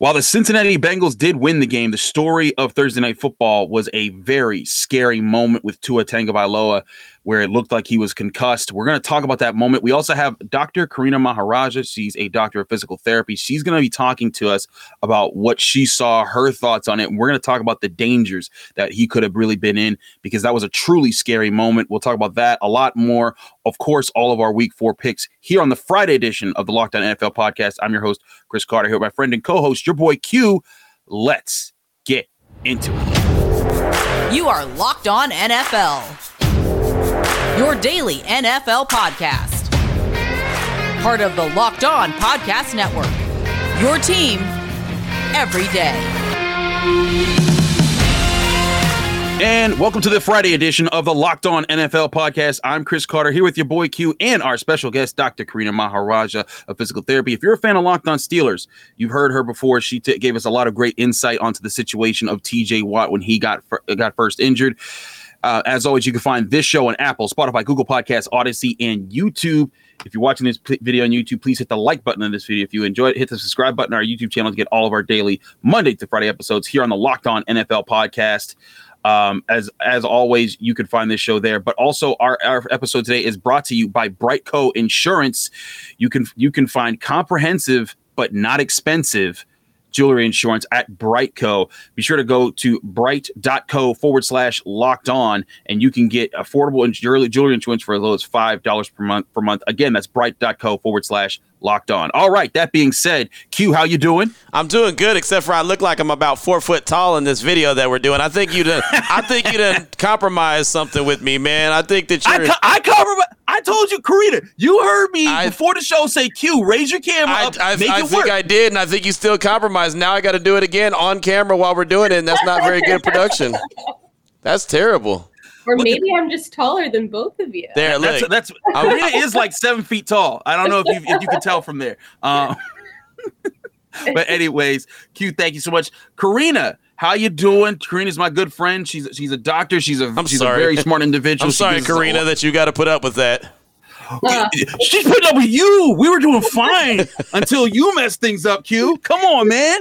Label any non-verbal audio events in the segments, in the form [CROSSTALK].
While the Cincinnati Bengals did win the game, the story of Thursday Night Football was a very scary moment with Tua Tagovailoa, where it looked like he was concussed. We're going to talk about that moment. We also have Dr. Karina Maharaja. She's a doctor of physical therapy. She's going to be talking to us about what she saw, her thoughts on it. We're going to talk about the dangers that he could have really been in because that was a truly scary moment. We'll talk about that a lot more. Of course, all of our week four picks here on the Friday edition of the Locked On NFL podcast. I'm your host, Chris Carter, here with my friend and co host, your boy Q. Let's get into it. You are Locked On NFL, your daily NFL podcast. Part of the Locked On Podcast Network, your team every day. And welcome to the Friday edition of the Locked On NFL podcast. I'm Chris Carter here with your boy Q and our special guest, Dr. Karina Maharaja of Physical Therapy. If you're a fan of Locked On Steelers, you've heard her before. She t- gave us a lot of great insight onto the situation of TJ Watt when he got fir- got first injured. Uh, as always, you can find this show on Apple, Spotify, Google Podcasts, Odyssey, and YouTube. If you're watching this p- video on YouTube, please hit the like button on this video. If you enjoy it, hit the subscribe button on our YouTube channel to get all of our daily Monday to Friday episodes here on the Locked On NFL podcast. Um, as as always, you can find this show there. But also, our, our episode today is brought to you by BriteCo Insurance. You can you can find comprehensive but not expensive jewelry insurance at BriteCo. Be sure to go to brite.co forward slash locked on and you can get affordable jewelry, jewelry insurance for as low as $5 per month per month. Again, that's brite.co forward slash locked on. All right. That being said, Q, how you doing? I'm doing good, except for I look like I'm about four foot tall in this video that we're doing. I think you done. I think you done [LAUGHS] compromise something with me, man. I think that you're. I, co- I compromise. I told you, Karina. You heard me I, before the show say, "Q, raise your camera I, up, I, make I it think work." I did, and I think you still compromised. Now I got to do it again on camera while we're doing it, and that's not very good production. That's terrible. Or maybe I'm just taller than both of you. There, look. That's, that's Karina is like seven feet tall. I don't know if you if you can tell from there. Um, [LAUGHS] but anyways, Q, thank you so much, Karina. How you doing? Karina's my good friend. She's she's a doctor. She's a I'm she's sorry. a very smart individual. I'm She sorry, gives us a Karina, that you got to put up with that. Uh, [LAUGHS] she's putting up with you. We were doing fine [LAUGHS] until you messed things up, Q. Come on, man.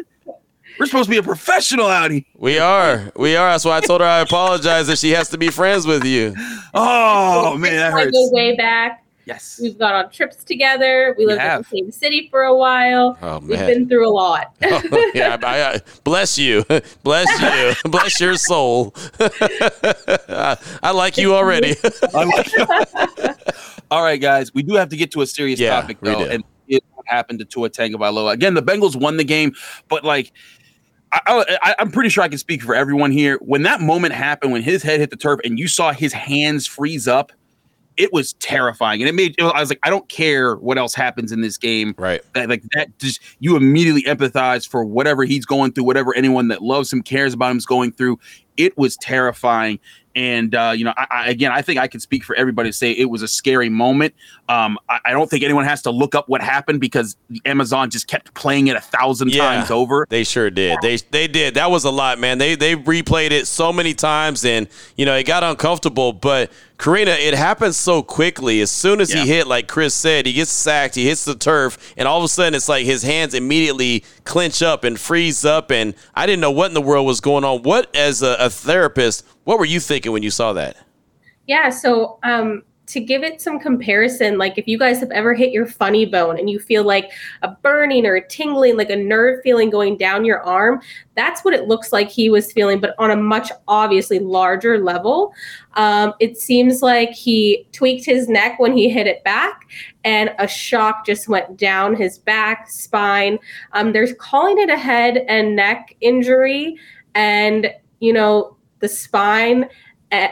We're supposed to be a professional out here. We are, we are. That's why I told her I apologize that she has to be friends with you. Oh man, that I hurts. go way back. Yes. We've gone on trips together. We lived in the same city for a while. Oh We've been through a lot. [LAUGHS] Oh, yeah, I, I, bless you, [LAUGHS] bless you, [LAUGHS] bless your soul. I like you already. I like All right, guys, we do have to get to a serious Yeah, topic we though, do. and it happened to Tua Tagovailoa. Again, the Bengals won the game, but like. I, I, I'm pretty sure I can speak for everyone here. When that moment happened, when his head hit the turf, and you saw his hands freeze up, it was terrifying, and it made. I was like, I don't care what else happens in this game. right. That, like that, just you immediately empathize for whatever he's going through, whatever anyone that loves him, cares about him is going through. It was terrifying, and uh, you know, I, I, again, I think I can speak for everybody to say it was a scary moment. Um, I, I don't think anyone has to look up what happened because Amazon just kept playing it a thousand Yeah. times over. They sure did. They they did. That was a lot, man. They they replayed it so many times, and you know it got uncomfortable. But Karina, it happens so quickly. As soon as Yeah. he hit, like Chris said, he gets sacked. He hits the turf, and all of a sudden it's like his hands immediately clench up and freeze up. And I didn't know what in the world was going on. What, as a, a therapist, what were you thinking when you saw that? Yeah, so um to give it some comparison, like if you guys have ever hit your funny bone and you feel like a burning or a tingling, like a nerve feeling going down your arm, that's what it looks like he was feeling, but on a much obviously larger level. Um, it seems like he tweaked his neck when he hit it back, and a shock just went down his back, spine. Um, they're calling it a head and neck injury, and you know the spine. eh,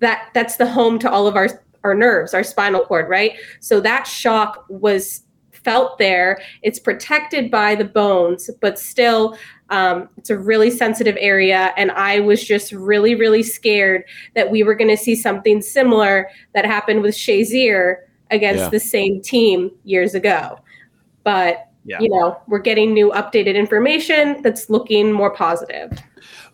that that's the home to all of our our nerves, our spinal cord, right? So that shock was felt there. It's protected by the bones, but still, um, it's a really sensitive area. And I was just really, really scared that we were going to see something similar that happened with Shazier against Yeah. the same team years ago. But Yeah. you know, we're getting new updated information that's looking more positive.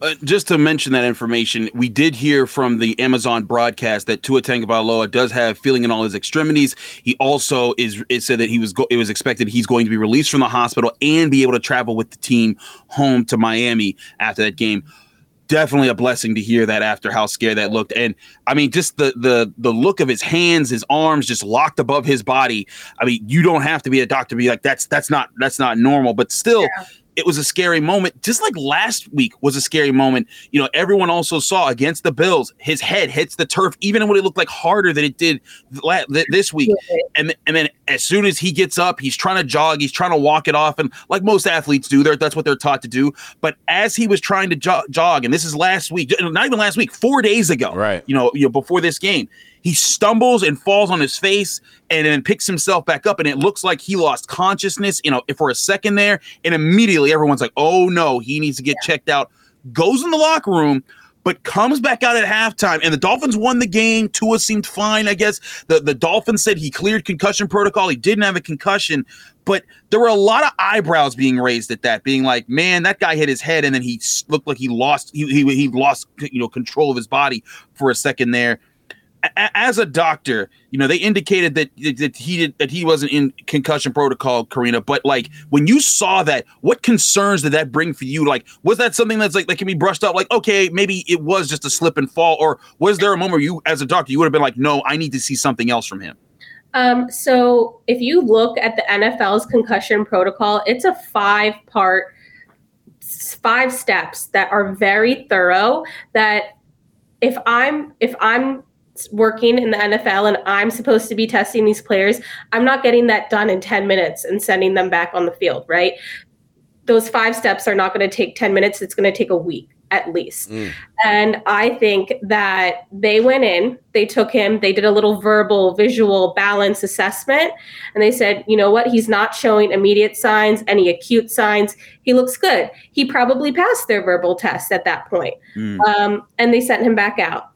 Uh, just to mention that information, we did hear from the Amazon broadcast that Tua Tagovailoa does have feeling in all his extremities. He also is it said that he was go- it was expected he's going to be released from the hospital and be able to travel with the team home to Miami after that game. Definitely a blessing to hear that after how scared that looked. And I mean, just the the the look of his hands, his arms just locked above his body. I mean, you don't have to be a doctor to be like that's that's not that's not normal, but still Yeah. It was a scary moment. Just like last week was a scary moment. You know, everyone also saw against the Bills, his head hits the turf, even when it looked like harder than it did la- this week. And and then as soon as he gets up, he's trying to jog, he's trying to walk it off, and like most athletes do, they're, that's what they're taught to do. But as he was trying to jo- jog, and this is last week, not even last week, four days ago, Right. You know, you know, before this game, he stumbles and falls on his face, and then picks himself back up, and it looks like he lost consciousness, you know, for a second there, and immediately everyone's like, "Oh no, he needs to get checked out." Goes in the locker room but comes back out at halftime. And the Dolphins won the game. Tua seemed fine, I guess. The the Dolphins said he cleared concussion protocol. He didn't have a concussion, but there were a lot of eyebrows being raised at that, being like, "Man, that guy hit his head, and then he looked like he lost he he, he lost you know control of his body for a second there." A- As a doctor, you know they indicated that that he did that he wasn't in concussion protocol, Karina. But like when you saw that, what concerns did that bring for you? Like, was that something that's like that can be brushed up? Like, okay, maybe it was just a slip and fall, or was there a moment where you, as a doctor, you would have been like, no, I need to see something else from him? Um, so if you look at the NFL's concussion protocol, it's a five part, five steps that are very thorough. That if I'm if I'm working in the NFL and I'm supposed to be testing these players, I'm not getting that done in 10 minutes and sending them back on the field, right? Those five steps are not going to take 10 minutes. It's going to take a week at least. Mm. And I think that they went in, they took him, they did a little verbal, visual balance assessment, and they said, you know what, he's not showing immediate signs, any acute signs. He looks good. He probably passed their verbal test at that point. Mm. Um, and they sent him back out.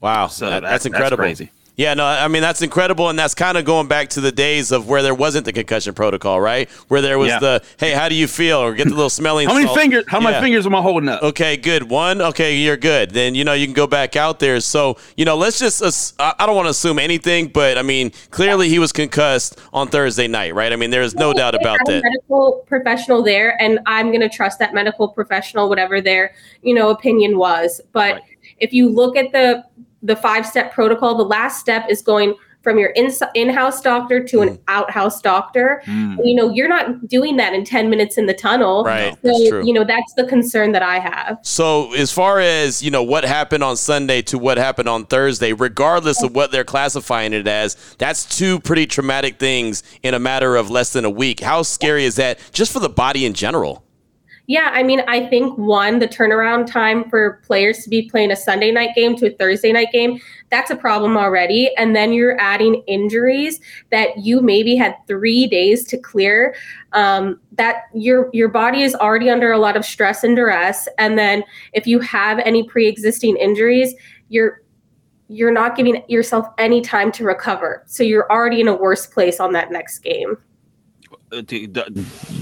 Wow, So that- that- that's incredible. crazy. Yeah, no, I mean that's incredible, and that's kind of going back to the days of where there wasn't the concussion protocol, right? Where there was Yeah. the hey, how do you feel, or get the little smelling. [LAUGHS] How many salt. fingers? How Yeah. many fingers am I holding up? Okay, good. One, okay, you're good. Then you know you can go back out there. So you know, let's just. ass- I I don't want to assume anything, but I mean, clearly he was concussed on Thursday night, right? I mean, there's no doubt about that. Medical professional there, and I'm going to trust that medical professional, whatever their you know opinion was. But Right. if you look at the the five step protocol, the last step is going from your in in-house doctor to Mm. an outhouse doctor. Mm. You know, you're not doing that in 10 minutes in the tunnel. Right, So, you know, that's the concern that I have. So, as far as you know, what happened on Sunday to what happened on Thursday, regardless of what they're classifying it as, that's two pretty traumatic things in a matter of less than a week. How scary is that, just for the body in general? Yeah, I mean, I think one, the turnaround time for players to be playing a Sunday night game to a Thursday night game, that's a problem already. And then you're adding injuries that you maybe had three days to clear. Um, that your your body is already under a lot of stress and duress. And then if you have any pre-existing injuries, you're you're not giving yourself any time to recover. So you're already in a worse place on that next game. Uh,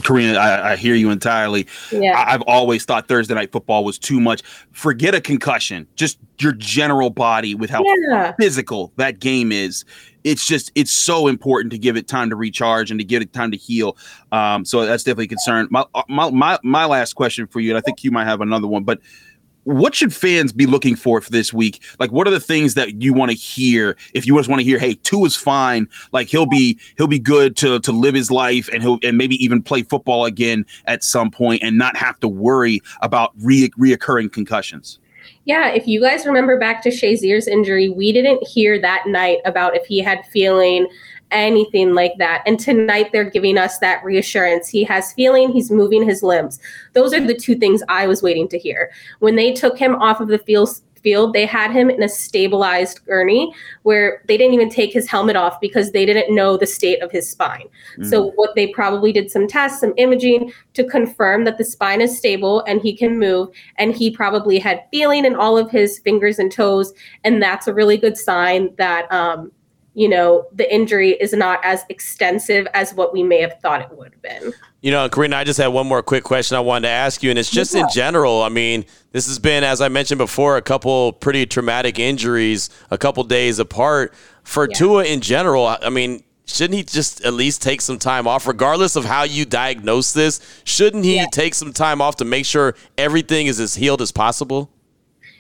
Karina, I, I hear you entirely. Yeah. I, I've always thought Thursday night football was too much. Forget a concussion, just your general body with how yeah. physical that game is. It's just it's so important to give it time to recharge and to give it time to heal. Um, so that's definitely a concern. My, uh, my my my last question for you, and I think you might have another one, but what should fans be looking for for this week? Like, what are the things that you want to hear? If you just want to hear, hey, Tua is fine. Like he'll be he'll be good to to live his life and he'll and maybe even play football again at some point and not have to worry about re- reoccurring concussions. Yeah, if you guys remember back to Shazier's injury, we didn't hear that night about if he had feeling anything like that. And tonight they're giving us that reassurance. He has feeling, he's moving his limbs. Those are the two things I was waiting to hear. When they took him off of the field field, they had him in a stabilized gurney where they didn't even take his helmet off because they didn't know the state of his spine. So what they probably did some tests, some imaging to confirm that the spine is stable and he can move and he probably had feeling in all of his fingers and toes and that's a really good sign that um you know, the injury is not as extensive as what we may have thought it would have been. You know, Karina, I just had one more quick question I wanted to ask you, and it's just yeah. in general. I mean, this has been, as I mentioned before, a couple pretty traumatic injuries, a couple days apart. For yeah. Tua in general, I mean, shouldn't he just at least take some time off, regardless of how you diagnose this? Shouldn't he yeah. take some time off to make sure everything is as healed as possible?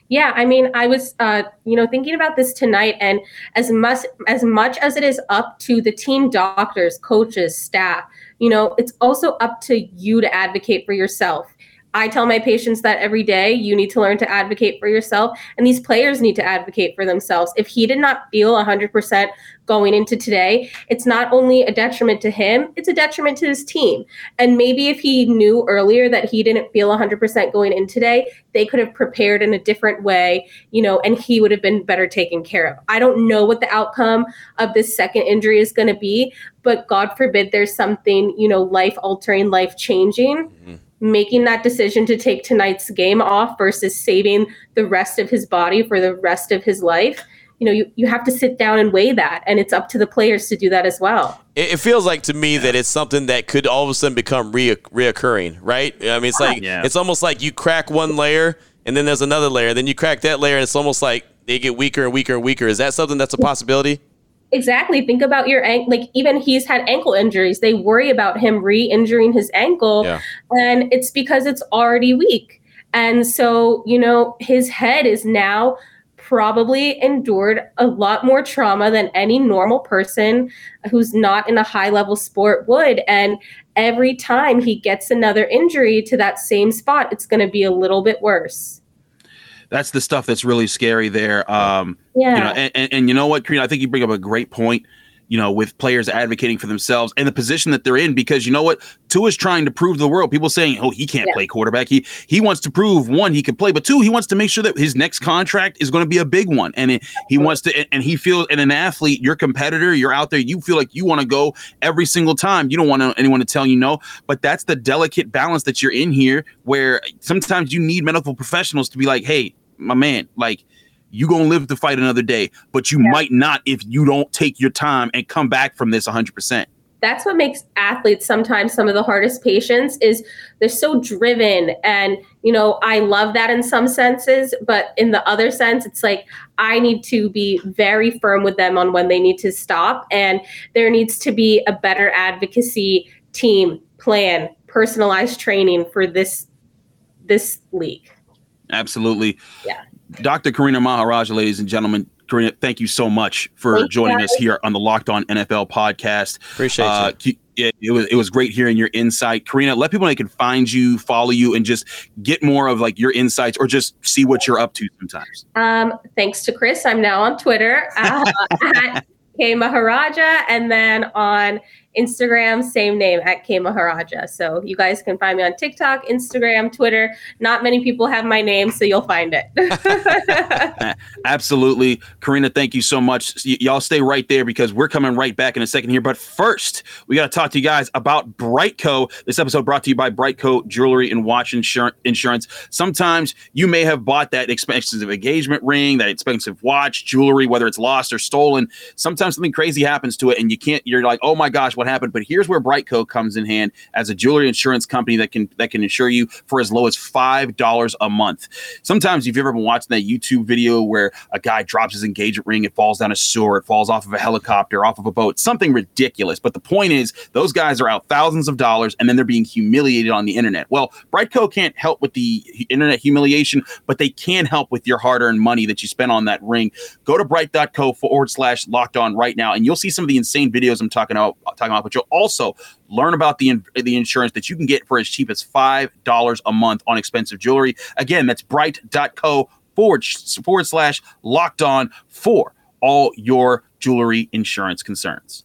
Yeah, I mean, I was, uh, you know, thinking about this tonight, and as much as much as it is up to the team doctors, coaches, staff, you know, it's also up to you to advocate for yourself. I tell my patients that every day you need to learn to advocate for yourself, and these players need to advocate for themselves. If he did not feel 100% going into today, it's not only a detriment to him, it's a detriment to his team. And maybe if he knew earlier that he didn't feel 100% going in today, they could have prepared in a different way, you know, and he would have been better taken care of. I don't know what the outcome of this second injury is going to be, but God forbid there's something, you know, life altering, life changing. Mm-hmm making that decision to take tonight's game off versus saving the rest of his body for the rest of his life you know you, you have to sit down and weigh that and it's up to the players to do that as well. It, feels like to me that it's something that could all of a sudden become re- reoccurring right? I mean? It's like yeah. it's almost like you crack one layer and then there's another layer then you crack that layer and it's almost like they get weaker and weaker and weaker. Is that something that's a possibility Exactly. Think about your ankle. Like even he's had ankle injuries. They worry about him re-injuring his ankle, yeah. and it's because it's already weak. And so, you know, his head is now probably endured a lot more trauma than any normal person who's not in a high level sport would. And every time he gets another injury to that same spot, it's going to be a little bit worse that's the stuff that's really scary there. Um, yeah. You know, and, and, and, you know what, Karina, I think you bring up a great point. You know, with players advocating for themselves and the position that they're in, because you know what, Tua is trying to prove to the world. People saying, "Oh, he can't yeah. play quarterback." He he wants to prove one he can play, but two, he wants to make sure that his next contract is going to be a big one, and it, he wants to. And he feels, and an athlete, your competitor, you're out there, you feel like you want to go every single time. You don't want anyone to tell you no, but that's the delicate balance that you're in here, where sometimes you need medical professionals to be like, "Hey, my man, like you gonna live to fight another day, but you yeah. might not if you don't take your time and come back from this 100. percent That's what makes athletes sometimes some of the hardest patients is they're so driven and you know I love that in some senses, but in the other sense, it's like I need to be very firm with them on when they need to stop, and there needs to be a better advocacy team plan, personalized training for this this league. Absolutely. Yeah. Dr. Karina Maharaja, ladies and gentlemen. Karina, thank you so much for Thanks, joining us here on the Locked On NFL podcast. Appreciate uh, you. It, it, was it was great hearing your insight, Karina. Let people know they can find you, follow you, and just get more of like your insights, or just see what you're up to sometimes. Um, thanks to Chris, I'm now on Twitter uh, [LAUGHS] at K Maharaja, and then on Instagram, same name at K Maharaja. So you guys can find me on TikTok, Instagram, Twitter. Not many people have my name, so you'll find it. [LAUGHS] Absolutely. Karina, thank you so much. Y- y'all stay right there because we're coming right back in a second here. But first, we got to talk to you guys about BriteCo. This episode brought to you by BriteCo Jewelry and Watch Insurance. Insurance. Sometimes you may have bought that expensive engagement ring, that expensive watch, jewelry, whether it's lost or stolen. Sometimes something crazy happens to it and you can't, you're like, oh my gosh, what what happened. But here's where BriteCo comes in hand as a jewelry insurance company that can that can insure you for as low as five dollars a month. Sometimes if you've ever been watching that YouTube video where a guy drops his engagement ring, it falls down a sewer, it falls off of a helicopter, off of a boat, something ridiculous. But the point is, those guys are out thousands of dollars and then they're being humiliated on the internet. Well, BriteCo can't help with the internet humiliation, but they can help with your hard-earned money that you spent on that ring. Go to brite.co forward slash locked on right now, and you'll see some of the insane videos I'm talking about talking but you'll also learn about the the insurance that you can get for as cheap as five dollars a month on expensive jewelry. Again, that's brite.co forward forward slash locked on for all your jewelry insurance concerns.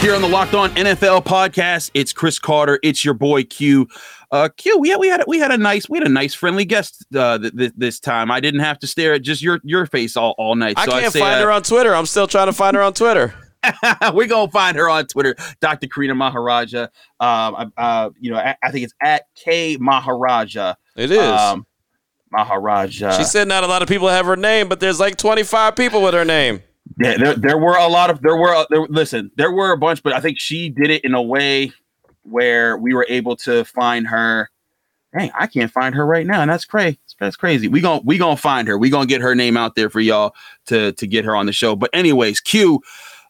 Here on the Locked On NFL podcast, it's Chris Carter. It's your boy Q. Uh, Q, we had we had we had a nice we had a nice friendly guest uh, th- th- this time. I didn't have to stare at just your your face all, all night. I so can't find uh, her on Twitter. I'm still trying to find her on Twitter. [LAUGHS] We're gonna find her on Twitter, Dr. Karina Maharaja. Um, uh, you know, I, I, think it's at K Maharaja. It is. Um, Maharaja. She said not a lot of people have her name, but there's like 25 people with her name. Yeah, there, there were a lot of there were uh, there, listen, there were a bunch, but I think she did it in a way where we were able to find her. Dang, I can't find her right now, and that's crazy. That's crazy. We gonna we gonna find her. We gonna get her name out there for y'all to to get her on the show. But anyways, Q,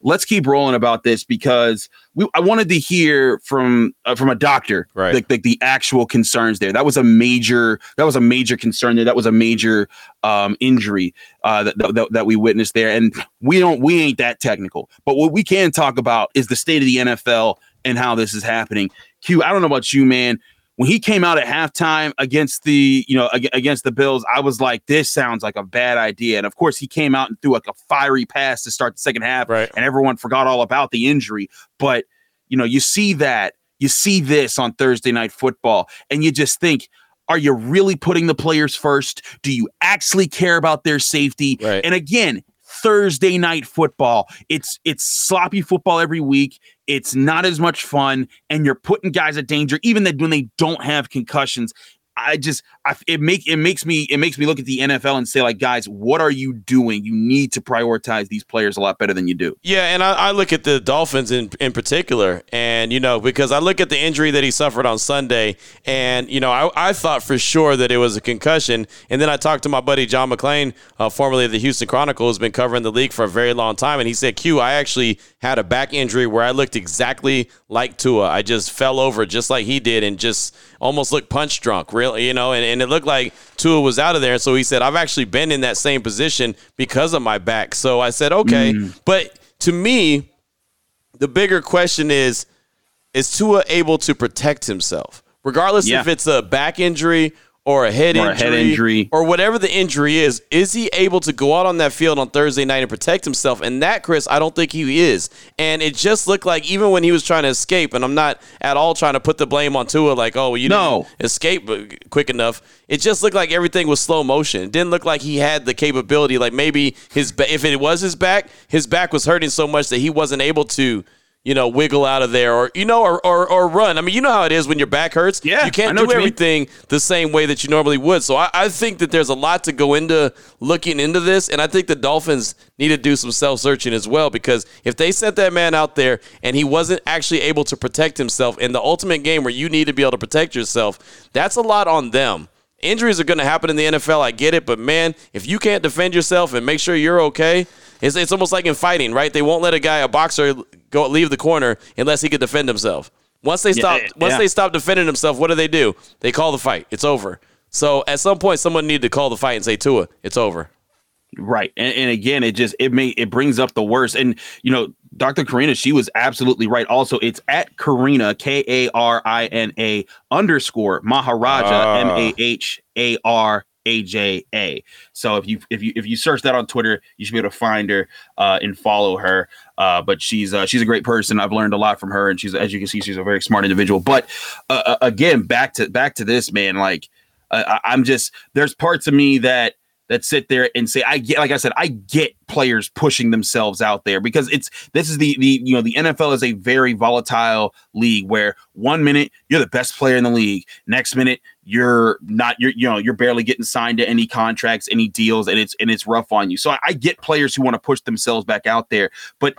let's keep rolling about this because we I wanted to hear from uh, from a doctor, Right. The, the the actual concerns there. That was a major that was a major concern there. That was a major um, injury uh, that, that that we witnessed there. And we don't we ain't that technical, but what we can talk about is the state of the NFL and how this is happening. Q, I don't know about you, man. When he came out at halftime against the, you know, against the Bills, I was like, this sounds like a bad idea. And of course, he came out and threw like a fiery pass to start the second half, Right. and everyone forgot all about the injury. But you know, you see that, you see this on Thursday night football, and you just think, are you really putting the players first? Do you actually care about their safety? Right. And again, Thursday night football. It's it's sloppy football every week. It's not as much fun, and you're putting guys at danger, even that when they don't have concussions. I just I, it make it makes me it makes me look at the NFL and say like guys, what are you doing? You need to prioritize these players a lot better than you do. Yeah, and I, I look at the Dolphins in in particular, and you know because I look at the injury that he suffered on Sunday, and you know I, I thought for sure that it was a concussion, and then I talked to my buddy John McClain, uh, formerly of the Houston Chronicle, who's been covering the league for a very long time, and he said, "Q, I actually had a back injury where I looked exactly like Tua. I just fell over just like he did, and just almost looked punch drunk, really, you know, and, and it looked like Tua was out of there. And so he said, I've actually been in that same position because of my back. So I said, okay. Mm-hmm. But to me, the bigger question is is Tua able to protect himself? Regardless Yeah. if it's a back injury or a head Or a injury head injury. or whatever the injury is, is he able to go out on that field on Thursday night and protect himself? And that, Chris, I don't think he is. And it just looked like even when he was trying to escape, and I'm not at all trying to put the blame on Tua, like, oh, well, you No. didn't escape quick enough. It just looked like everything was slow motion. It didn't look like he had the capability. Like maybe his if it was his back, his back was hurting so much that he wasn't able to. You know, wiggle out of there, or you know, or, or or run. I mean, you know how it is when your back hurts. Yeah, you can't do you mean. everything the same way that you normally would. So I, I think that there's a lot to go into looking into this, and I think the Dolphins need to do some self searching as well because if they sent that man out there and he wasn't actually able to protect himself in the ultimate game where you need to be able to protect yourself, that's a lot on them. Injuries are going to happen in the NFL. I get it, but man, if you can't defend yourself and make sure you're okay, it's, it's almost like in fighting, right? They won't let a guy, a boxer, go leave the corner unless he could defend himself. Once they stop, yeah, once they stop defending himself, what do they do? They call the fight. It's over. So at some point, someone needed to call the fight and say, "Tua, it's over." Right. And, and again, it just it may it brings up the worst. And you know, Dr. Karina, she was absolutely right. Also, it's at Karina, K A R I N A underscore Maharaja, Ah. M A H A R A J A. So if you if you if you search that on Twitter, you should be able to find her uh, and follow her. Uh, but she's uh, she's a great person. I've learned a lot from her, and she's as you can see, she's a very smart individual. But uh, uh, again, back to back to this man. Like I- I'm just there's parts of me that that sit there and say I get like I said I get players pushing themselves out there because it's this is the the you know the NFL is a very volatile league where one minute you're the best player in the league next minute you're not you're you know you're barely getting signed to any contracts any deals and it's and it's rough on you. So I, I get players who want to push themselves back out there but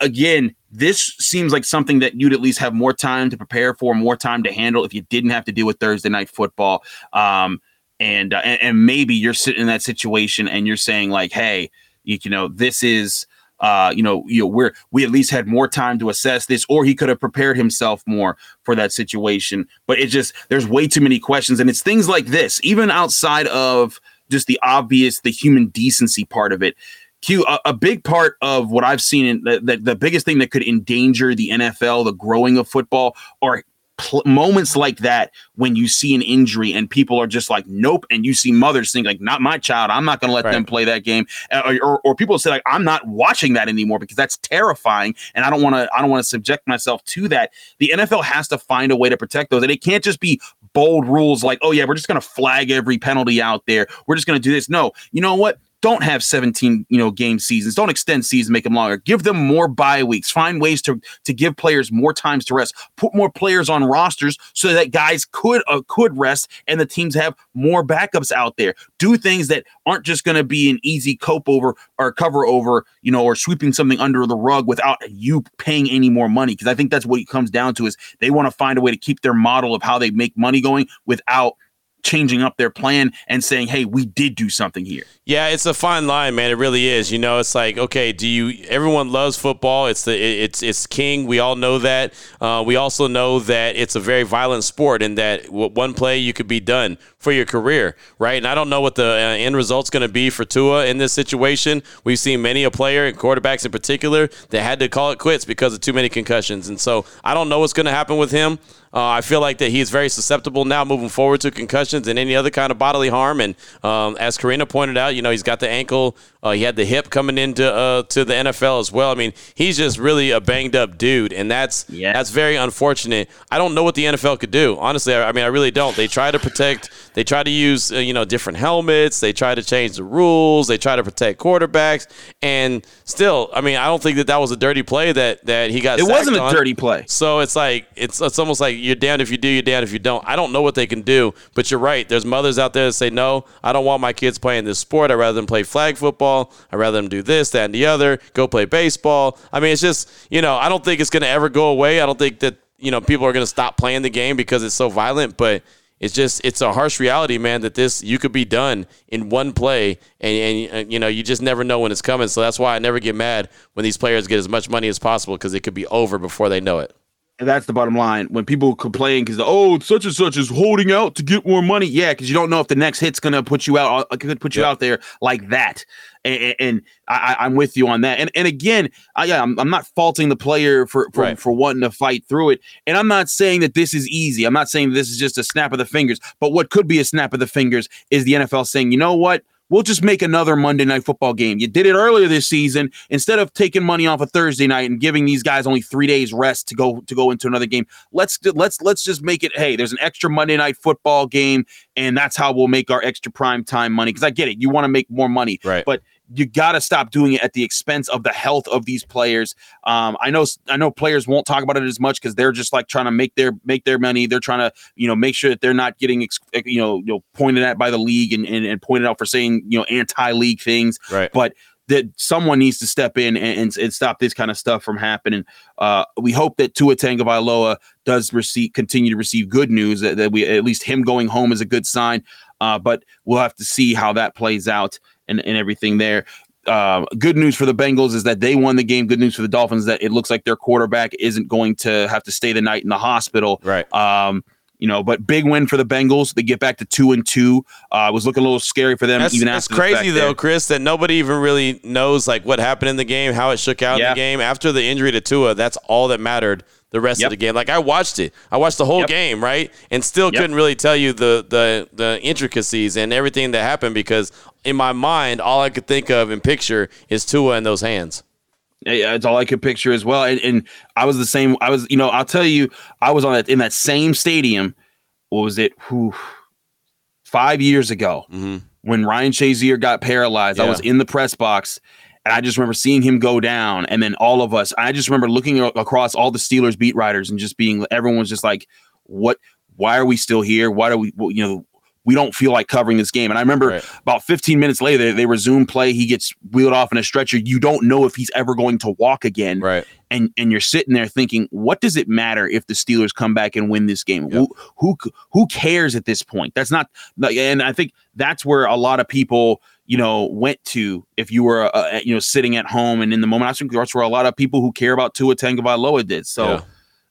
again this seems like something that you'd at least have more time to prepare for more time to handle if you didn't have to deal with Thursday night football. Um and, uh, and and maybe you're sitting in that situation and you're saying like hey you, you know this is uh you know you know we're we at least had more time to assess this or he could have prepared himself more for that situation. But it just there's way too many questions and it's things like this even outside of just the obvious the human decency part of it. Q, a, a big part of what I've seen, in the, the, the biggest thing that could endanger the NFL, the growing of football, are pl- moments like that when you see an injury and people are just like, nope. And you see mothers think like, not my child. I'm not going to let Right. them play that game. Or, or, or people say like, I'm not watching that anymore because that's terrifying. And I don't want to, I don't want to subject myself to that. The NFL has to find a way to protect those. And it can't just be bold rules like, oh yeah, we're just going to flag every penalty out there. We're just going to do this. No, you know what? Don't have 17 you know game seasons don't extend seasons make them longer. Give them more bye weeks. Find ways to to give players more times to rest. Put more players on rosters so that guys could uh, could rest and the teams have more backups out there. Do things that aren't just going to be an easy cope over or cover over you know or sweeping something under the rug without you paying any more money. Because i think that's what it comes down to is they want to find a way to keep their model of how they make money going without changing up their plan and saying, "Hey, we did do something here." Yeah, it's a fine line, man. It really is. You know, it's like, okay, do you? Everyone loves football. It's the it's it's king. We all know that. Uh, we also know that it's a very violent sport, and that one play you could be done for your career, right? And I don't know what the uh, end result's going to be for Tua in this situation. We've seen many a player, and quarterbacks in particular, that had to call it quits because of too many concussions, and so I don't know what's going to happen with him. Uh, I feel like that he's very susceptible now moving forward to concussions and any other kind of bodily harm. And um, as Karina pointed out, you know, he's got the ankle uh, he had the hip coming into uh, to the NFL as well. I mean, he's just really a banged up dude, and that's yeah. that's very unfortunate. I don't know what the NFL could do. Honestly, I, I mean, I really don't. They try to protect. They try to use uh, you know different helmets. They try to change the rules. They try to protect quarterbacks, and still, I mean, I don't think that that was a dirty play that that he got. It wasn't a on. dirty play. So it's like it's it's almost like you're down if you do, you're down if you don't. I don't know what they can do, but you're right. There's mothers out there that say no. I don't want my kids playing this sport. I'd rather them play flag football football. I'd rather them do this, that, and the other. Go play baseball. I mean, it's just, you know, I don't think it's going to ever go away. I don't think that, you know, people are going to stop playing the game because it's so violent, but it's just it's a harsh reality man that this you could be done in one play and, and, uh, you know you just never know when it's coming so that's why i never get mad when these players get as much money as possible because it could be over before they know it and that's the bottom line. When people complain because the oh, such and such is holding out to get more money, yeah, because you don't know if the next hit's gonna put you out, uh, could put you yep. out there like that. And, and I, am with you on that. And and again, I, I'm, I'm not faulting the player for for, right. for wanting to fight through it. And I'm not saying that this is easy. I'm not saying this is just a snap of the fingers. But what could be a snap of the fingers is the NFL saying, you know what? We'll just make another Monday night football game. You did it earlier this season. Instead of taking money off a Thursday night and giving these guys only three days rest to go to go into another game, let's let's let's just make it. Hey, there's an extra Monday night football game, and that's how we'll make our extra prime time money. Because I get it, you want to make more money, right? But you got to stop doing it at the expense of the health of these players. Um, I know I know players won't talk about it as much because they're just like trying to make their make their money. They're trying to you know make sure that they're not getting ex- you know you know pointed at by the league and, and, and pointed out for saying you know anti league things. Right. But that someone needs to step in and, and, and, stop this kind of stuff from happening. Uh, we hope that Tua Tagovailoa does receive continue to receive good news that, that we at least him going home is a good sign. Uh, but we'll have to see how that plays out and, and everything there. Uh, good news for the Bengals is that they won the game. Good news for the Dolphins that it looks like their quarterback isn't going to have to stay the night in the hospital. Right. Um, you know, but big win for the Bengals. They get back to two and two. Uh, was looking a little scary for them. That's, even that's crazy though, there. Chris. That nobody even really knows like what happened in the game, how it shook out yeah. in the game after the injury to Tua. That's all that mattered the rest yep. of the game. Like I watched it. I watched the whole yep. game, right? And still yep. couldn't really tell you the the the intricacies and everything that happened because in my mind, all I could think of and picture is Tua in those hands. Yeah, it's all I could picture as well. And, and, I was the same. I was, you know, I'll tell you, I was on that in that same stadium. What was it? Whew, five years ago mm-hmm. when Ryan Shazier got paralyzed. Yeah. I was in the press box and I just remember seeing him go down, and then all of us. I just remember looking across all the Steelers beat writers and just being, everyone was just like, "What? Why are we still here? Why do we? You know, we don't feel like covering this game." And I remember right. about 15 minutes later, they, they resume play. He gets wheeled off in a stretcher. You don't know if he's ever going to walk again. Right. And and you're sitting there thinking, what does it matter if the Steelers come back and win this game? Yep. Who who who cares at this point? That's not. And I think that's where a lot of people you know, went to if you were, uh, you know, sitting at home and in the moment. I think that's where a lot of people who care about Tua Tagovailoa did. So, yeah.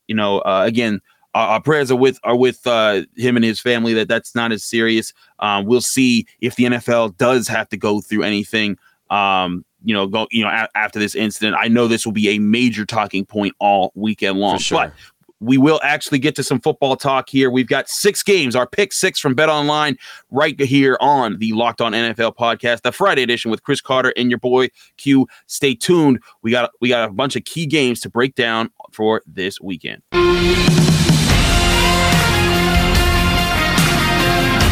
you know, uh, again, our, our, prayers are with are with uh, him and his family. That that's not as serious. Um, we'll see if the NFL does have to go through anything. Um, you know, go you know a- after this incident. I know this will be a major talking point all weekend long. Sure. But we will actually get to some football talk here. We've got six games, our pick six from Bet Online, right here on the Locked On NFL podcast, the Friday edition with Chris Carter and your boy Q. Stay tuned. We got we got a bunch of key games to break down for this weekend.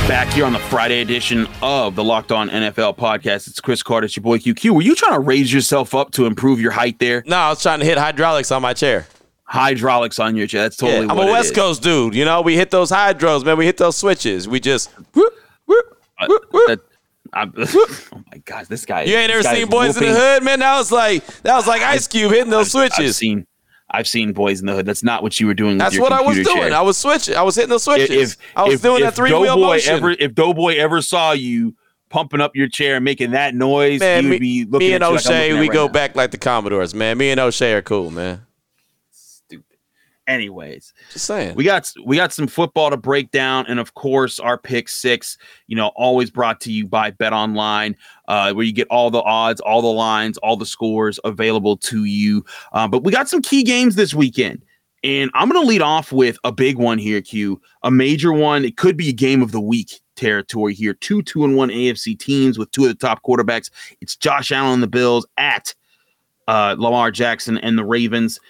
Back here on the Friday edition of the Locked On NFL podcast. It's Chris Carter, it's your boy QQ. Were you trying to raise yourself up to improve your height there? No, I was trying to hit hydraulics on my chair. Hydraulics on your chair. That's totally Yeah, I'm a West is. Coast dude. You know, we hit those hydros, man. We hit those switches. We just. whoop, whoop, Uh, whoop, that- [LAUGHS] oh my gosh, this guy. You ain't ever seen Boys in the Hood, man? That was like that was like Ice Cube hitting those I've switches. seen, I've seen Boys in the Hood. That's not what you were doing. That's what I was doing. chair. I was switching. I was hitting those switches. if I was if- doing if that three wheel motion. Ever, if Doughboy ever saw you pumping up your chair and making that noise, man, he would me, be looking me at and you like O'Shea, we right go now. back like the Commodores, man. Me and O'Shea are cool, man. Anyways, Just saying. we got we got some football to break down, and of course, our pick six. You know, always brought to you by Bet Online, uh, where you get all the odds, all the lines, all the scores available to you. Uh, but we got some key games this weekend, and I'm going to lead off with a big one here, Q, a major one. It could be a game of the week territory here. Two two and one AFC teams with two of the top quarterbacks. It's Josh Allen, the Bills at uh, Lamar Jackson and the Ravens.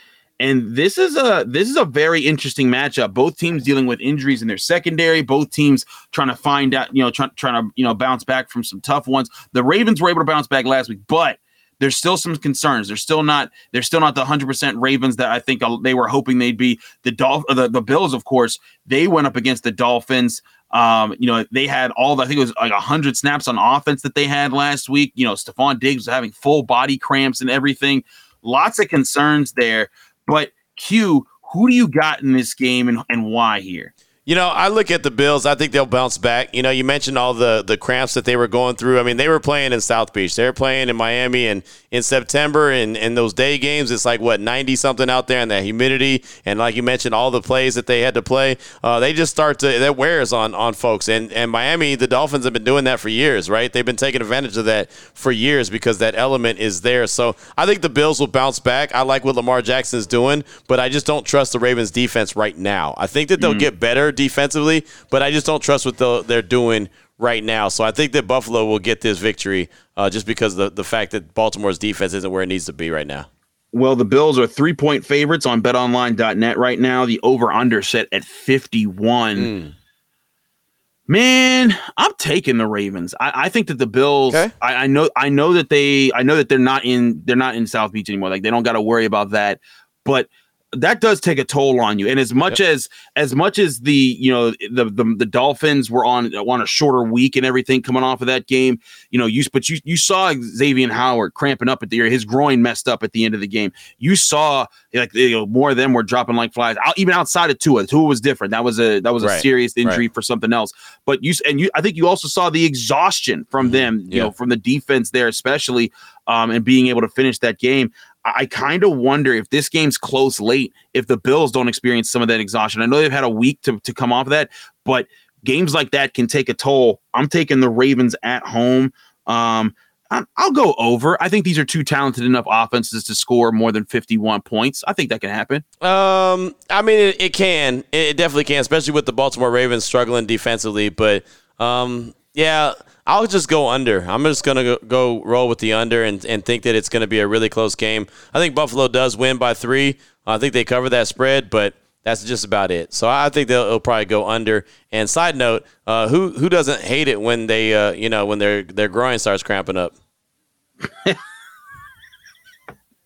And this is a this is a very interesting matchup. Both teams dealing with injuries in their secondary. Both teams trying to find out, you know, trying to you know bounce back from some tough ones. The Ravens were able to bounce back last week, but there's still some concerns. They're still not they're still not the hundred percent Ravens that I think uh, they were hoping they'd be. The Dolph the, the Bills, of course, they went up against the Dolphins. Um, you know, they had all the, I think it was like hundred snaps on offense that they had last week. You know, Stefon Diggs was having full body cramps and everything. Lots of concerns there. But Q, who do you got in this game and, and why here? You know, I look at the Bills. I think they'll bounce back. You know, you mentioned all the the cramps that they were going through. I mean, they were playing in South Beach. They were playing in Miami, and in September, and in those day games, it's like what ninety something out there, and that humidity, and like you mentioned, all the plays that they had to play. Uh, they just start to that wears on on folks. And and Miami, the Dolphins have been doing that for years, right? They've been taking advantage of that for years because that element is there. So I think the Bills will bounce back. I like what Lamar Jackson's doing, but I just don't trust the Ravens defense right now. I think that they'll get better defensively, but I just don't trust what they're doing right now. So I think that Buffalo will get this victory uh, just because of the, the fact that Baltimore's defense isn't where it needs to be right now. Well, the Bills are three point favorites on betonline.net right now. The over under set at 51. Mm. Man, I'm taking the Ravens. I, I think that the Bills. Okay. I, I know. I know that they. I know that they're not in. They're not in South Beach anymore. Like they don't got to worry about that. But that does take a toll on you. And as much as as much as the you know the, the the Dolphins were on on a shorter week and everything coming off of that game, you know you but you you saw Xavier Howard cramping up at the. His groin messed up at the end of the game. You saw like you know, more of them were dropping like flies. Out, even outside of Tua, Tua was different. That was a that was a Right. serious injury for something else. But you and you, I think you also saw the exhaustion from them. You Mm-hmm. Yeah. know, from the defense there, especially, um, and being able to finish that game. I, kind of wonder if this game's close late, if the Bills don't experience some of that exhaustion. I know they've had a week to to come off of that, but games like that can take a toll. I'm taking the Ravens at home. Um, I'll go over. I think these are two talented enough offenses to score more than 51 points. I think that can happen. Um, I mean, it, it can. It, it definitely can, especially with the Baltimore Ravens struggling defensively. But um, yeah, I'll just go under. I'm just gonna go, go roll with the under and, and think that it's gonna be a really close game. I think Buffalo does win by three. I think they cover that spread, but that's just about it. So I think they'll, they'll probably go under. And side note, uh, who who doesn't hate it when they uh, you know when their their groin starts cramping up? [LAUGHS]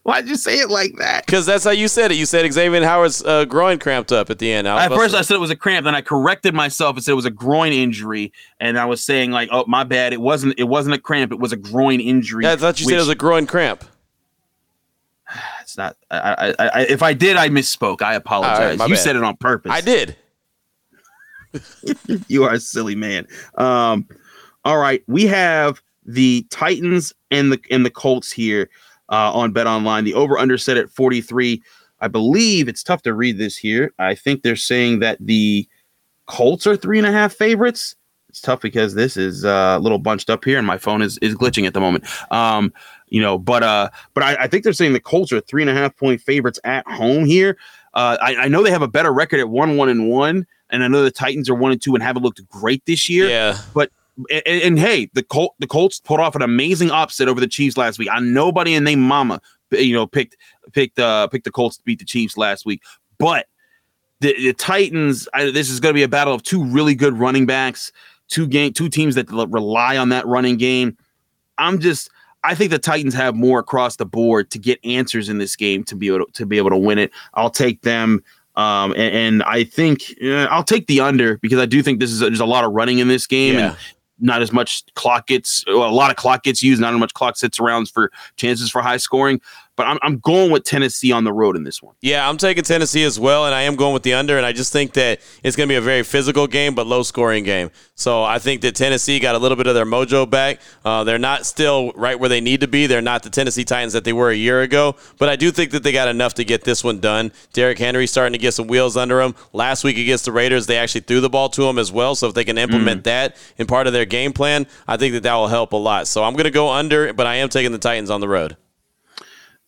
Why'd you say it like that? Because that's how you said it. You said Xavier Howard's uh, groin cramped up at the end. I was At first, say- I said it was a cramp. Then I corrected myself and said it was a groin injury, and I was saying like, "Oh, my bad. It wasn't. It wasn't a cramp. It was a groin injury." Yeah, I thought you said it was a groin cramp. [SIGHS] It's not. I, I, I, if I did, I misspoke. I apologize. my you bad. said it on purpose. I did. [LAUGHS] you are a silly man. Um, all right, we have the Titans and the and the Colts here uh, on Bet Online. The over under set at forty three. I believe it's tough to read this here. I think they're saying that the Colts are three and a half favorites. It's tough because this is uh, a little bunched up here, and my phone is is glitching at the moment. Um, you know, but uh, but I, I think they're saying the Colts are three and a half point favorites at home here. Uh, I, I know they have a better record at one one and one, and I know the Titans are one and two and haven't looked great this year. Yeah. And, and, and hey, the Col- the Colts pulled off an amazing upset over the Chiefs last week. I nobody in name mama, you know, picked picked uh picked the Colts to beat the Chiefs last week, but the, the Titans. I, this is going to be a battle of two really good running backs. two game two teams that rely on that running game. I'm just I think the Titans have more across the board to get answers in this game to be able to, to be able to win it. I'll take them. Um, and, and, I think I'll take the under because I do think this is a, there's a lot of running in this game, yeah. and not as much clock gets well, a lot of clock gets used, not as much clock sits around for chances for high scoring. But I'm, I'm going with Tennessee on the road in this one. Yeah, I'm taking Tennessee as well, and I am going with the under. And I just think that it's going to be a very physical game, but low scoring game. So I think that Tennessee got a little bit of their mojo back. Uh, they're not still right where they need to be. They're not the Tennessee Titans that they were a year ago, but I do think that they got enough to get this one done. Derrick Henry starting to get some wheels under him. Last week against the Raiders, they actually threw the ball to him as well. So if they can implement mm. that in part of their game plan, I think that that will help a lot. So I'm going to go under, but I am taking the Titans on the road.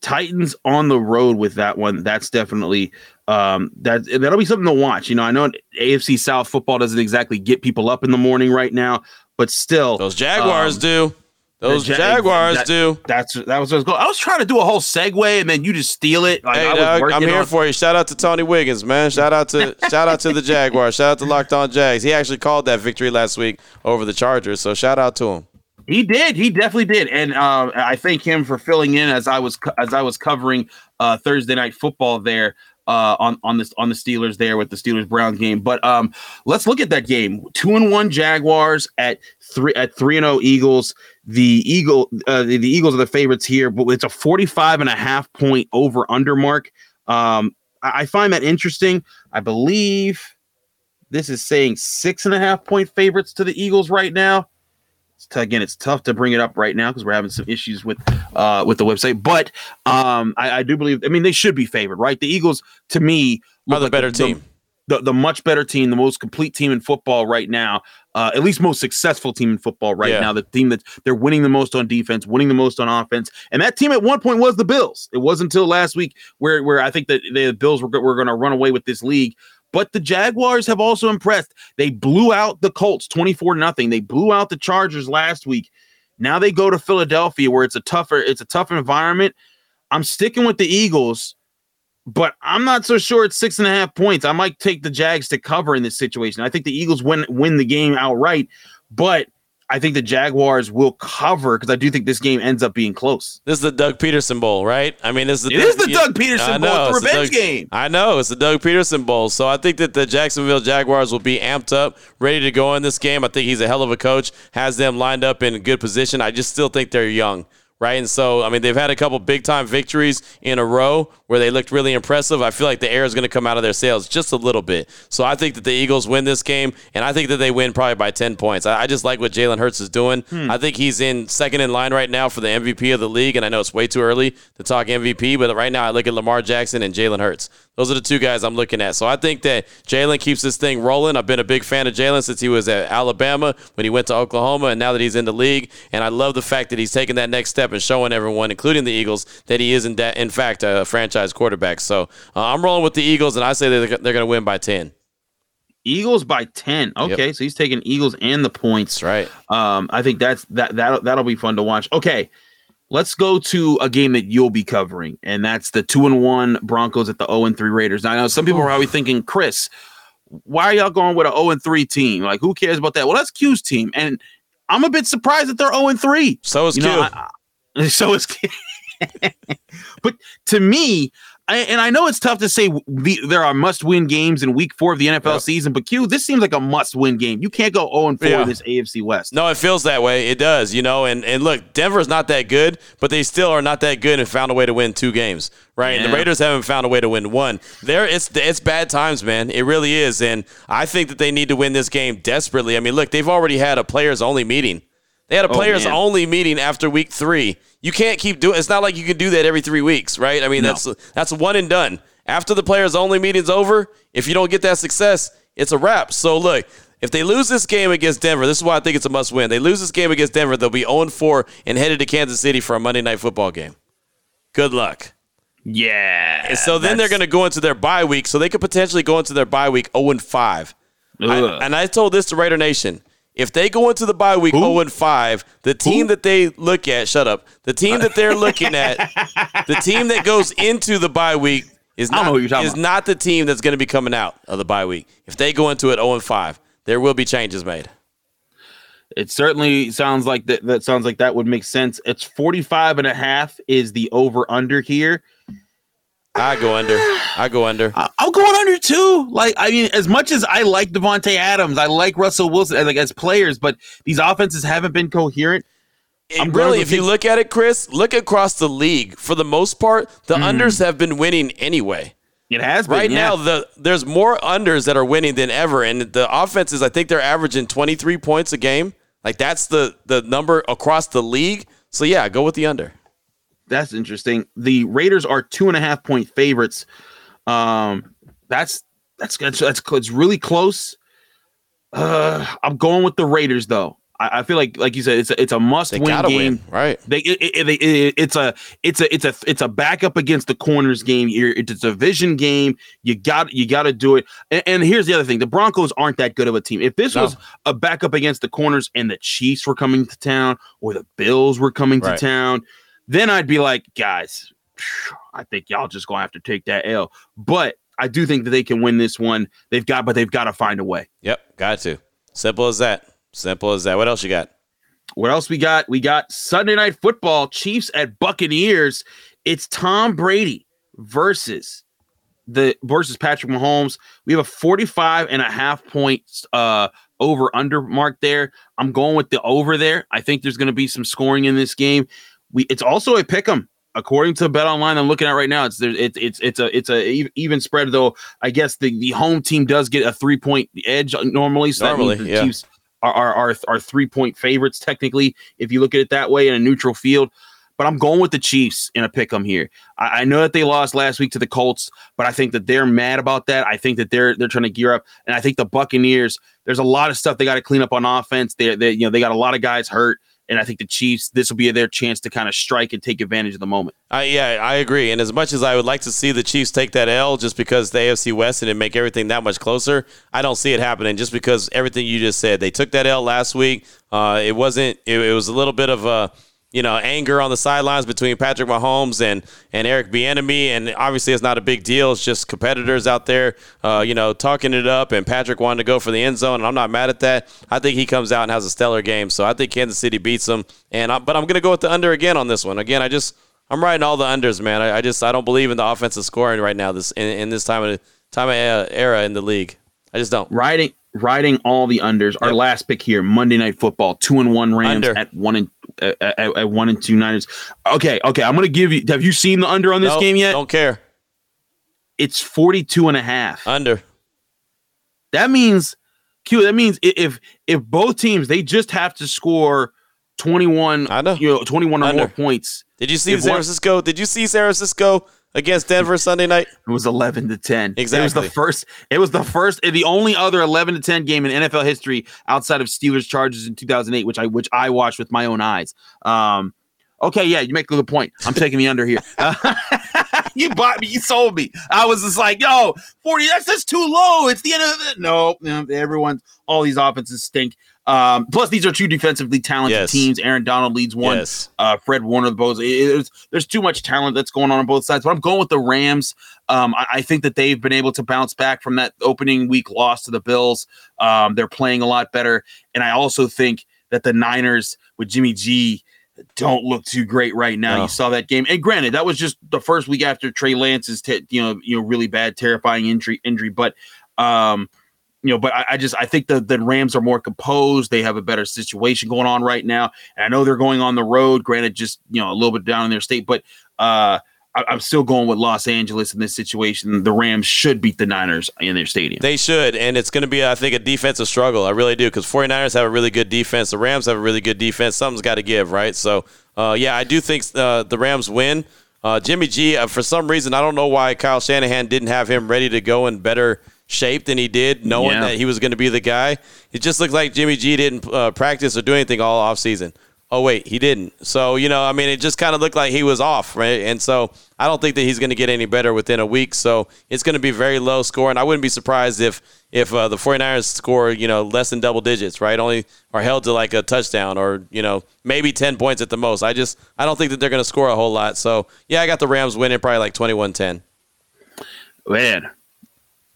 Titans on the road with that one. That's definitely um, that that'll be something to watch. You know, I know AFC South football doesn't exactly get people up in the morning right now, but still, those Jaguars um, do. Those ja- Jaguars that, do. That's that was what I was going. I was trying to do a whole segue, and then you just steal it. Like, hey, Doug, I'm here on- for you. Shout out to Tony Wiggins, man. Shout out to shout out to the Jaguars. Shout out to Locked On Jags. He actually called that victory last week over the Chargers. So shout out to him. He did. He definitely did, and uh, I thank him for filling in as I was as I was covering uh, Thursday night football there uh, on on this on the Steelers there with the Steelers Brown game. But um, let's look at that game. Two and one Jaguars at three at three and zero oh Eagles. The Eagle uh, the, the, Eagles are the favorites here, but it's a 45 and a half point over under mark. Um, I, I find that interesting. I believe this is saying six and a half point favorites to the Eagles right now again, it's tough to bring it up right now because we're having some issues with uh, with the website. But um, I, I, do believe. I mean, they should be favored, right? The Eagles, to me, are the like better the, team. The, the, the much better team, the most complete team in football right now. Uh, at least most successful team in football right yeah. now. The team that they're winning the most on defense, winning the most on offense, and that team at one point was the Bills. It wasn't until last week where where I think that the Bills were, were going to run away with this league. But the Jaguars have also impressed. They blew out the Colts 24 nothing. They blew out the Chargers last week. Now they go to Philadelphia where it's a tougher it's a tough environment. I'm sticking with the Eagles, but I'm not so sure it's six and a half points. I might take the Jags to cover in this situation. I think the Eagles win win the game outright, but I think the Jaguars will cover because I do think this game ends up being close. This is the Doug Pederson Bowl, right? I mean, this is the, it is the Doug Pederson Bowl, it's revenge Doug, game. I know it's the Doug Pederson Bowl, so I think that the Jacksonville Jaguars will be amped up, ready to go in this game. I think he's a hell of a coach, has them lined up in good position. I just still think they're young right? And so, I mean, they've had a couple big time victories in a row where they looked really impressive. I feel like the air is going to come out of their sails just a little bit. So I think that the Eagles win this game, and I think that they win probably by 10 points. I, I just like what Jalen Hurts is doing. Hmm. I think he's in second in line right now for the MVP of the league, and I know it's way too early to talk MVP, but right now I look at Lamar Jackson and Jalen Hurts. Those are the two guys I'm looking at. So I think that Jalen keeps this thing rolling. I've been a big fan of Jalen since he was at Alabama, when he went to Oklahoma, and now that he's in the league. And I love the fact that he's taking that next step and showing everyone, including the Eagles, that he is in, de- in fact a franchise quarterback. So uh, I'm rolling with the Eagles, and I say they're, they're going to win by 10. Eagles by 10. Okay, yep. so he's taking Eagles and the points. That's right. Um, I think that's that that that'll be fun to watch. Okay. Let's go to a game that you'll be covering, and that's the two and one Broncos at the 0 and 3 Raiders. Now, I know some people are probably thinking, Chris, why are y'all going with an 0 and 3 team? Like, who cares about that? Well, that's Q's team. And I'm a bit surprised that they're 0 and 3. So is you Q. Know, I, I, [LAUGHS] so is Q. [LAUGHS] but to me, I, and I know it's tough to say the, there are must-win games in Week Four of the NFL yep. season, but Q, this seems like a must-win game. You can't go zero oh and four yeah. this AFC West. No, it feels that way. It does, you know. And and look, Denver's not that good, but they still are not that good and found a way to win two games, right? Yeah. And the Raiders haven't found a way to win one. There, it's it's bad times, man. It really is, and I think that they need to win this game desperately. I mean, look, they've already had a players-only meeting. They had a oh, players oh, only meeting after week three. You can't keep doing. It's not like you can do that every three weeks, right? I mean, no. that's that's one and done. After the players only meeting's over, if you don't get that success, it's a wrap. So look, if they lose this game against Denver, this is why I think it's a must win. They lose this game against Denver, they'll be 0 4 and headed to Kansas City for a Monday night football game. Good luck. Yeah. And so then they're going to go into their bye week. So they could potentially go into their bye week 0 5. I, and I told this to Raider Nation. If they go into the bye week Who? 0 5, the team Who? that they look at, shut up, the team that they're [LAUGHS] looking at, the team that goes into the bye week is not, is about. not the team that's going to be coming out of the bye week. If they go into it 0 5, there will be changes made. It certainly sounds like that. That sounds like that would make sense. It's 45 and a half is the over under here. I go under. I go under. I- I'll go under too. Like, I mean, as much as I like Davante Adams, I like Russell Wilson as like as players, but these offenses haven't been coherent. I'm really, if you look at it, Chris, look across the league. For the most part, the hmm. unders have been winning anyway. It has been Right yeah. now, the there's more unders that are winning than ever, and the offenses. I think they're averaging 23 points a game. Like that's the the number across the league. So yeah, go with the under. That's interesting. The Raiders are two and a half point favorites. Um, that's that's that's that's it's really close. Uh, I'm going with the Raiders though. I, I feel like, like you said, it's a, it's a must They win game. win, right? They it, it, it- it- it's a it's a it's a it's a backup against the corners game. You're, it's a division game. You got you got to do it. And, and here's the other thing: the Broncos aren't that good of a team. If this No. was a backup against the corners and the Chiefs were coming to town or the Bills were coming to town, then I'd be like, guys, I think y'all just gonna have to take that L. But I do think that they can win this one. They've got, but they've got to find a way. Yep, got to. Simple as that. Simple as that. What else you got? What else we got? We got Sunday night football, Chiefs at Buccaneers. It's Tom Brady versus the versus Patrick Mahomes. We have a 45 and a half points uh over under mark there. I'm going with the over there. I think there's going to be some scoring in this game. We it's also a pick 'em. According to Bet Online, I'm looking at right now. It's there. It's it's it's a it's a even spread though. I guess the, the home team does get a three point edge uh, normally. So Normally, that means the yeah. Chiefs are are, are are three point favorites technically if you look at it that way in a neutral field. But I'm going with the Chiefs in a pick 'em here. I, I know that they lost last week to the Colts, but I think that they're mad about that. I think that they're they're trying to gear up, and I think the Buccaneers. There's a lot of stuff they got to clean up on offense. They they you know they got a lot of guys hurt, and I think the Chiefs. This will be their chance to kind of strike and take advantage of the moment. I yeah, I agree. And as much as I would like to see the Chiefs take that L just because the AFC West and make everything that much closer, I don't see it happening just because everything you just said. They took that L last week. Uh, it wasn't. It, it was a little bit of a you know anger on the sidelines between Patrick Mahomes and and Eric Bieniemy, and obviously it's not a big deal. It's just competitors out there, uh, you know, talking it up. And Patrick wanted to go for the end zone, and I'm not mad at that. I think he comes out and has a stellar game. So I think Kansas City beats them. And I, but I'm gonna go with the under again on this one. Again, I just I'm riding all the unders, man. I, I just I don't believe in the offensive scoring right now. This in, in this time of time of era in the league. I just don't. Riding riding all the unders. Our last pick here, Monday Night Football, two and one Rams Under. at one and at, at one and two Niners. Okay, okay. I'm gonna give you. Have you seen the under on this Nope, game yet? Don't care. It's 42 and a half. Under. That means Q. That means if if both teams they just have to score 21. I know. You know, 21 or Under. more points. Did you see If San Francisco? Did you see San Francisco against Denver Sunday night? It was 11 to 10. Exactly. It was the first. It was the first. The only other 11 to 10 game in NFL history outside of Steelers Chargers in 2008, which I which I watched with my own eyes. Um. Okay, yeah, you make a good point. I'm taking the under here. [LAUGHS] you bought me. You sold me. I was just like, yo, 40. That's just too low. It's the end of it. No, everyone. All these offenses stink. Um, plus, these are two defensively talented Yes. teams. Aaron Donald leads one Yes. uh, Fred Warner, the it's- there's too much talent that's going on on both sides. But I'm going with the Rams. Um, I, I think that they've been able to bounce back from that opening week loss to the Bills. Um, they're playing a lot better, and I also think that the Niners with Jimmy G don't look too great right now. No. You saw that game, and granted, that was just the first week after Trey Lance's, te- you know, you know, really bad, terrifying injury. Injury, but um, you know, but I, I just I think the the Rams are more composed. They have a better situation going on right now, and I know they're going on the road. Granted, just you know a little bit down in their state, but uh, I, I'm still going with Los Angeles in this situation. The Rams should beat the Niners in their stadium. They should, and it's going to be, I think, a defensive struggle. I really do, because 49ers have a really good defense. The Rams have a really good defense. Something's got to give, right? So, uh, yeah, I do think uh, the Rams win. Uh, Jimmy G, uh, for some reason, I don't know why Kyle Shanahan didn't have him ready to go in better shape than he did, knowing Yeah. that he was going to be the guy. It just looks like Jimmy G didn't uh, practice or do anything all offseason. Oh, wait, he didn't. So, you know, I mean, it just kind of looked like he was off, right? And so I don't think that he's going to get any better within a week. So it's going to be very low scoring. I wouldn't be surprised if if uh, the 49ers score, you know, less than double digits, right? Only are held to like a touchdown or, you know, maybe 10 points at the most. I just, I don't think that they're going to score a whole lot. So, yeah, I got the Rams winning probably like 21 10. Man,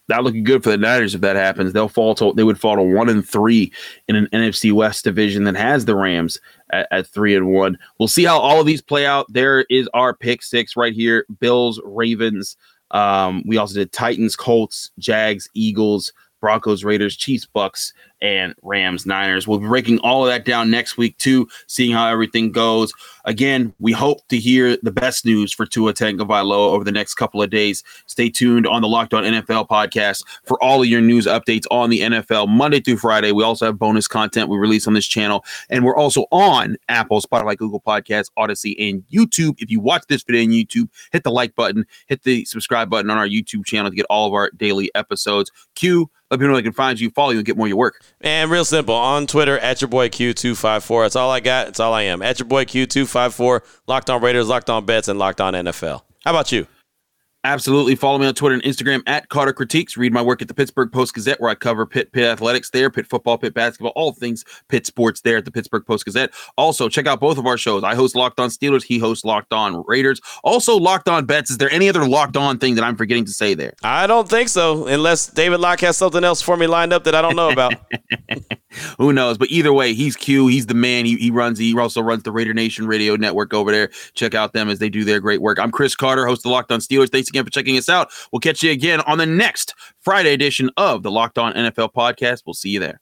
not looking good for the Niners if that happens. They'll fall to they would fall to one and three in an NFC West division that has the Rams at, at, three and one. We'll see how all of these play out. There is our pick six right here: Bills, Ravens. Um, we also did Titans, Colts, Jags, Eagles, Broncos, Raiders, Chiefs, Bucks, and Rams, Niners. We'll be breaking all of that down next week too, seeing how everything goes. Again, we hope to hear the best news for Tua Tagovailoa over the next couple of days. Stay tuned on the Locked On NFL podcast for all of your news updates on the NFL Monday through Friday. We also have bonus content we release on this channel, and we're also on Apple, Spotify, Google Podcasts, Odyssey, and YouTube. If you watch this video on YouTube, hit the like button, hit the subscribe button on our YouTube channel to get all of our daily episodes. Q, let me know they can find you, follow you, and get more of your work. And real simple on Twitter at your boy Q254. That's all I got. That's all I am. At your boy Q254. Locked on Raiders, Locked on Bets, and Locked on NFL. How about you? Absolutely. Follow me on Twitter and Instagram at Carter Critiques. Read my work at the Pittsburgh Post Gazette, where I cover Pitt, Pitt athletics there, Pitt football, Pitt basketball, all things Pitt sports there at the Pittsburgh Post Gazette. Also, check out both of our shows. I host Locked On Steelers. He hosts Locked On Raiders. Also, Locked On Bets. Is there any other Locked On thing that I'm forgetting to say there? I don't think so, unless David Locke has something else for me lined up that I don't know about. [LAUGHS] [LAUGHS] Who knows? But either way, he's Q. He's the man. He, he runs. He also runs the Raider Nation Radio Network over there. Check out them as they do their great work. I'm Chris Carter, host of Locked On Steelers. Thanks again for checking us out. We'll catch you again on the next Friday edition of the Locked On NFL podcast. We'll see you there.